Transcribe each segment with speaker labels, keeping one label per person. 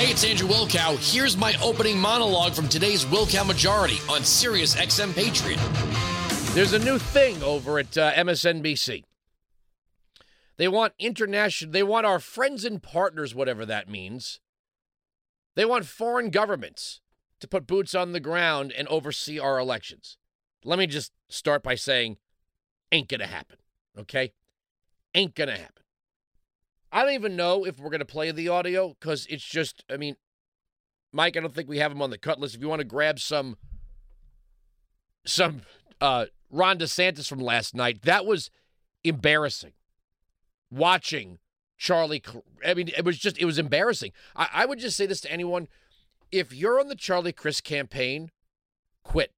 Speaker 1: Hey, it's Andrew Wilkow. Here's my opening monologue from today's Wilkow Majority on Sirius XM Patriot.
Speaker 2: There's a new thing over at uh, MSNBC. They want international, they want our friends and partners, whatever that means. They want foreign governments to put boots on the ground and oversee our elections. Let me just start by saying, ain't gonna happen, okay? Ain't gonna happen. I don't even know if we're gonna play the audio because it's just, I mean, Mike, I don't think we have him on the cut list. If you want to grab some, some uh, Ron DeSantis from last night, that was embarrassing. Watching Charlie, I mean, it was just, it was embarrassing. I, I would just say this to anyone if you're on the Charlie Crist campaign, quit.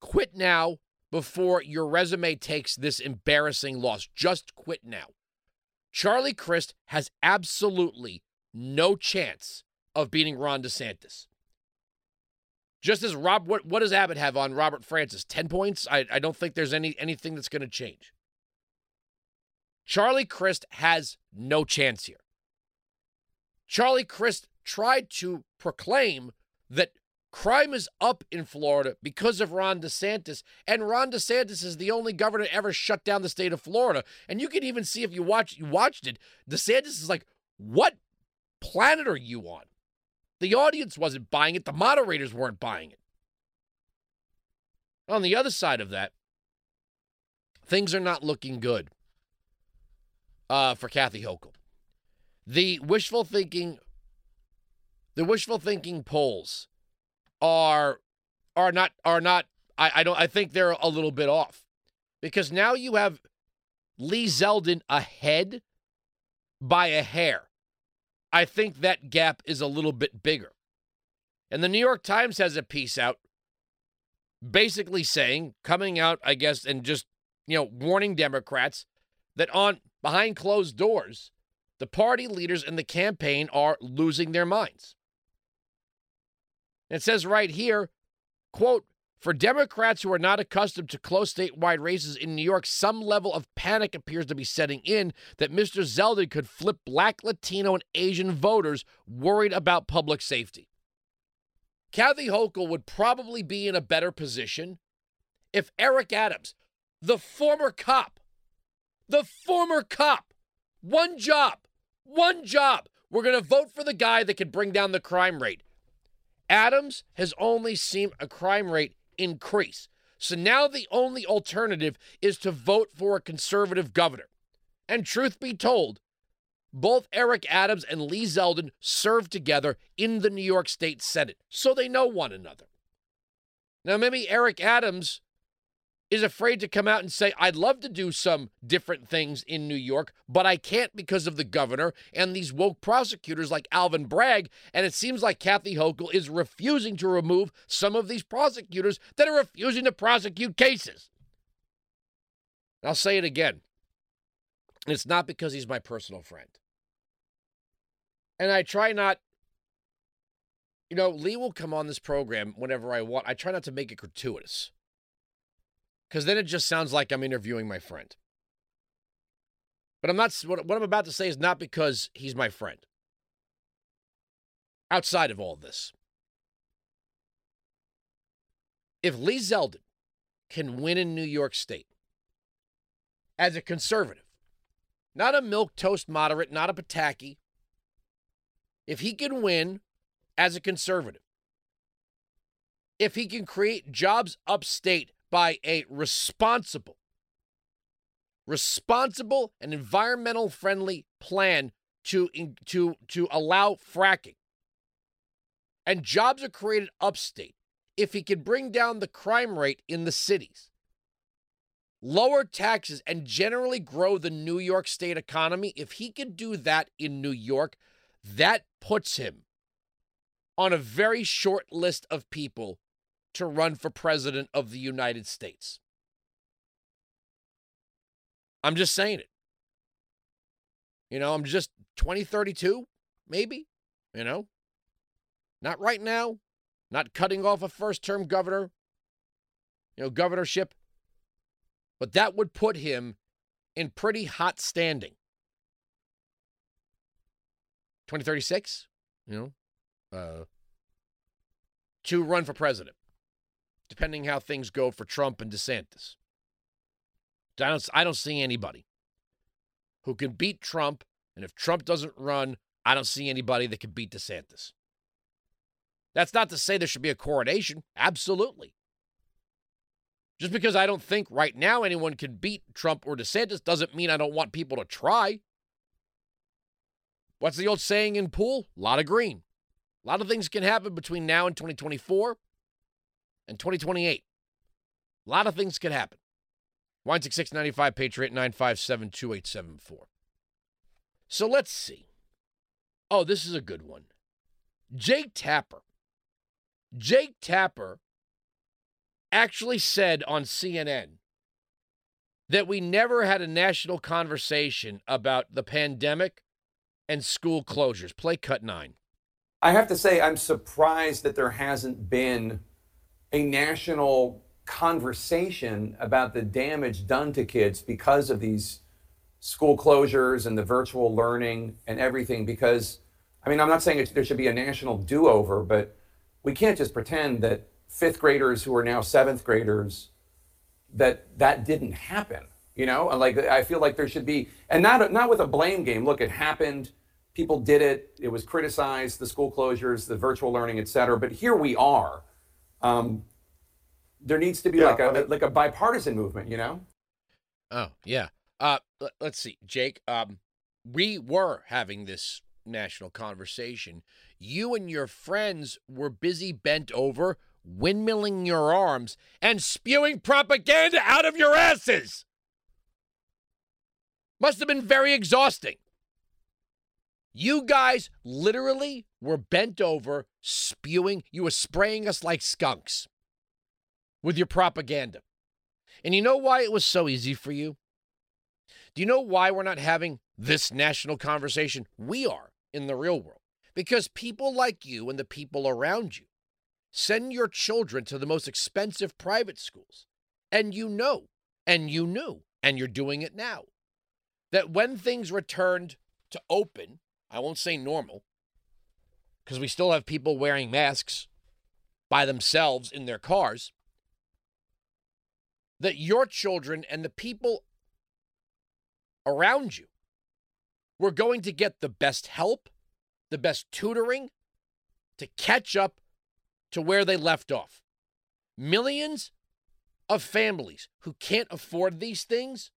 Speaker 2: Quit now before your resume takes this embarrassing loss. Just quit now. Charlie Crist has absolutely no chance of beating Ron DeSantis. Just as Rob, what, what does Abbott have on Robert Francis? 10 points? I, I don't think there's any anything that's going to change. Charlie Crist has no chance here. Charlie Crist tried to proclaim that crime is up in Florida because of Ron DeSantis, and Ron DeSantis is the only governor ever shut down the state of Florida. And you can even see if you watch you watched it, DeSantis is like, "What planet are you on?" The audience wasn't buying it, the moderators weren't buying it. On the other side of that, things are not looking good uh, for Kathy Hochul. The wishful thinking, the wishful thinking polls are are not are not. I, I don't. I think they're a little bit off because now you have Lee Zeldin ahead by a hair. I think that gap is a little bit bigger. And the New York Times has a piece out basically saying, coming out, I guess, and just, you know, warning Democrats that on behind closed doors, the party leaders in the campaign are losing their minds. It says right here, quote, for Democrats who are not accustomed to close statewide races in New York, some level of panic appears to be setting in that Mr. Zeldin could flip black, Latino, and Asian voters worried about public safety. Kathy Hochul would probably be in a better position if Eric Adams, the former cop, the former cop, one job, one job, we're going to vote for the guy that can bring down the crime rate. Adams has only seen a crime rate increase. So now the only alternative is to vote for a conservative governor. And truth be told, both Eric Adams and Lee Zeldin served together in the New York State Senate, so they know one another. Now, maybe Eric Adams is afraid to come out and say, I'd love to do some different things in New York, but I can't because of the governor and these woke prosecutors like Alvin Bragg. And it seems like Kathy Hochul is refusing to remove some of these prosecutors that are refusing to prosecute cases. I'll say it again. It's not because he's my personal friend. And I try not, you know, Lee will come on this program whenever I want. I try not to make it gratuitous because then it just sounds like I'm interviewing my friend. But I'm not, what, what I'm about to say is not because he's my friend. Outside of all this, if Lee Zeldin can win in New York State as a conservative, not a milk toast moderate, not a Pataki, if he can win as a conservative, if he can create jobs upstate by a responsible, responsible and environmental friendly plan to, to, to allow fracking. And jobs are created upstate if he can bring down the crime rate in the cities, lower taxes, and generally grow the New York State economy. If he can do that in New York, that puts him on a very short list of people to run for president of the United States. I'm just saying it. You know, I'm just 2032, maybe, you know. Not right now. Not cutting off a first term governor, you know, governorship. But that would put him in pretty hot standing. 2036? you know, uh, to run for president, depending how things go for Trump and DeSantis. I don't, I don't see anybody who can beat Trump. And if Trump doesn't run, I don't see anybody that can beat DeSantis. That's not to say there should be a coronation. Absolutely. Just because I don't think right now anyone can beat Trump or DeSantis doesn't mean I don't want people to try. What's the old saying in pool? A lot of green. A lot of things can happen between now and 2024 and 2028. A lot of things can happen. Wine 695 Patriot 957 2874. So let's see. Oh, this is a good one. Jake Tapper. Jake Tapper actually said on CNN that we never had a national conversation about the pandemic and school closures. Play cut nine.
Speaker 3: I have to say, I'm surprised that there hasn't been a national conversation about the damage done to kids because of these school closures and the virtual learning and everything. Because, I mean, I'm not saying there should be a national do over, but we can't just pretend that fifth graders who are now seventh graders that that didn't happen you know? Like i feel like there should be and not not with a blame game. Look it happened. People did it. It was criticized the school closures the virtual learning et cetera. But here we are um, there needs to be yeah, like a like a bipartisan movement you know
Speaker 2: oh yeah uh let's see jake um we were having this national conversation you and your friends were busy bent over windmilling your arms, and spewing propaganda out of your asses. Must have been very exhausting. You guys literally were bent over, spewing. You were spraying us like skunks with your propaganda. And you know why it was so easy for you? Do you know why we're not having this national conversation? We are in the real world. Because people like you and the people around you Send your children to the most expensive private schools. And you know, and you knew, and you're doing it now, that when things returned to open, I won't say normal, because we still have people wearing masks by themselves in their cars, that your children and the people around you were going to get the best help, the best tutoring to catch up to where they left off. Millions of families who can't afford these things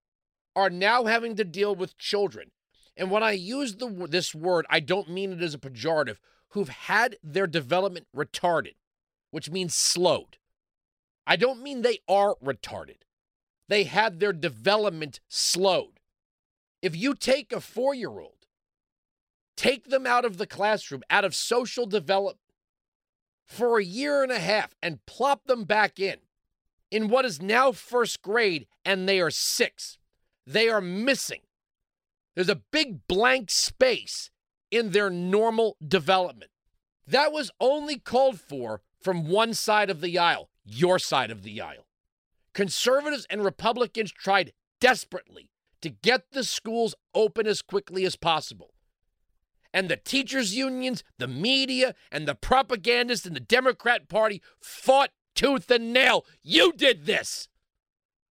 Speaker 2: are now having to deal with children. And when I use the, this word, I don't mean it as a pejorative, who've had their development retarded, which means slowed. I don't mean they are retarded. They had their development slowed. If you take a four year old, take them out of the classroom, out of social development, for a year and a half and plop them back in in what is now first grade and they are six. They are missing. There's a big blank space in their normal development. That was only called for from one side of the aisle, your side of the aisle. Conservatives and Republicans tried desperately to get the schools open as quickly as possible and the teachers' unions, the media, and the propagandists in the Democrat Party fought tooth and nail. You did this.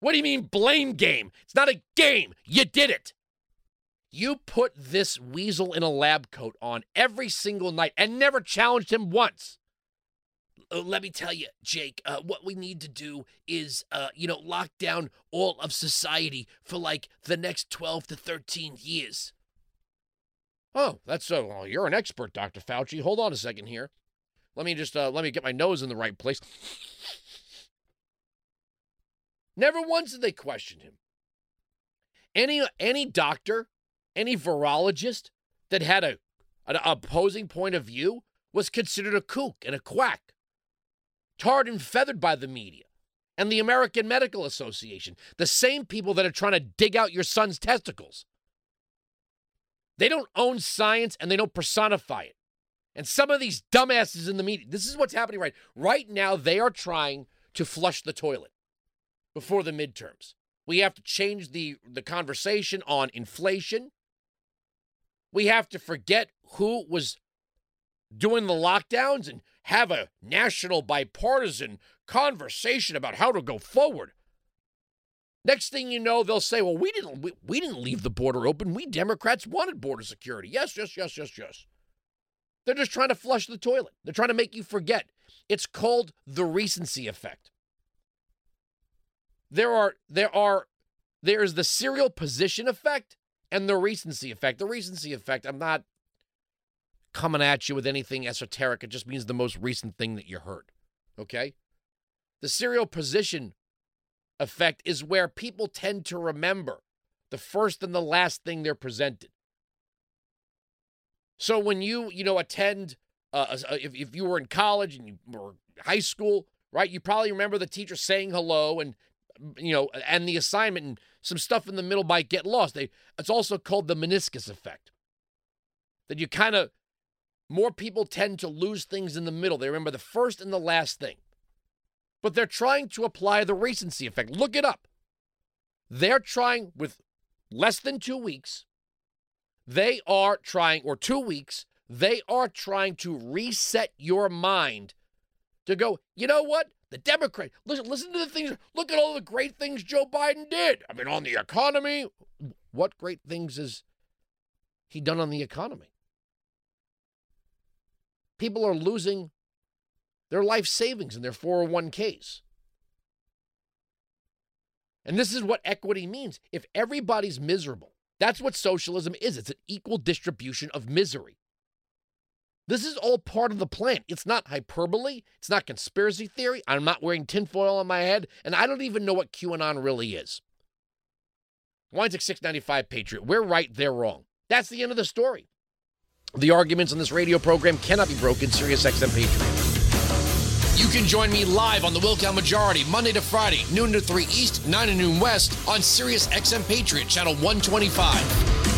Speaker 2: What do you mean, blame game? It's not a game. You did it. You put this weasel in a lab coat on every single night and never challenged him once. Uh, let me tell you, Jake, uh, what we need to do is, uh, you know, lock down all of society for like the next 12 to 13 years. Oh, that's so. Well, you're an expert, Dr. Fauci. Hold on a second here. Let me just uh, let me get my nose in the right place. Never once did they question him. Any any doctor, any virologist that had a an opposing point of view was considered a kook and a quack, tarred and feathered by the media and the American Medical Association, the same people that are trying to dig out your son's testicles. They don't own science and they don't personify it. And some of these dumbasses in the media, this is what's happening right right now. They are trying to flush the toilet before the midterms. We have to change the the conversation on inflation. We have to forget who was doing the lockdowns and have a national bipartisan conversation about how to go forward. Next thing you know, they'll say, "Well, we didn't we, we didn't leave the border open. We Democrats wanted border security." Yes, yes, yes, yes, yes. They're just trying to flush the toilet. They're trying to make you forget. It's called the recency effect. There are there are there is the serial position effect and the recency effect. The recency effect, I'm not coming at you with anything esoteric. It just means the most recent thing that you heard. Okay? The serial position effect is where people tend to remember the first and the last thing they're presented. So when you, you know, attend, uh, if, if you were in college and you were high school, right, you probably remember the teacher saying hello and, you know, and the assignment and some stuff in the middle might get lost. They, it's also called the meniscus effect. That you kind of, more people tend to lose things in the middle. They remember the first and the last thing. But they're trying to apply the recency effect. Look it up. They're trying with less than two weeks, they are trying, or two weeks, they are trying to reset your mind to go, you know what? The Democrat, listen, listen to the things, look at all the great things Joe Biden did. I mean, on the economy, what great things has he done on the economy? People are losing their life savings in their 401ks. And this is what equity means. If everybody's miserable, that's what socialism is it's an equal distribution of misery. This is all part of the plan. It's not hyperbole. It's not conspiracy theory. I'm not wearing tinfoil on my head, and I don't even know what QAnon really is. Weinzig 695 Patriot. We're right, they're wrong. That's the end of the story. The arguments on this radio program cannot be broken. Sirius XM Patriot.
Speaker 1: You can join me live on the Wilkow Majority Monday to Friday, noon to 3 East, 9 to noon West on Sirius XM Patriot, channel 125.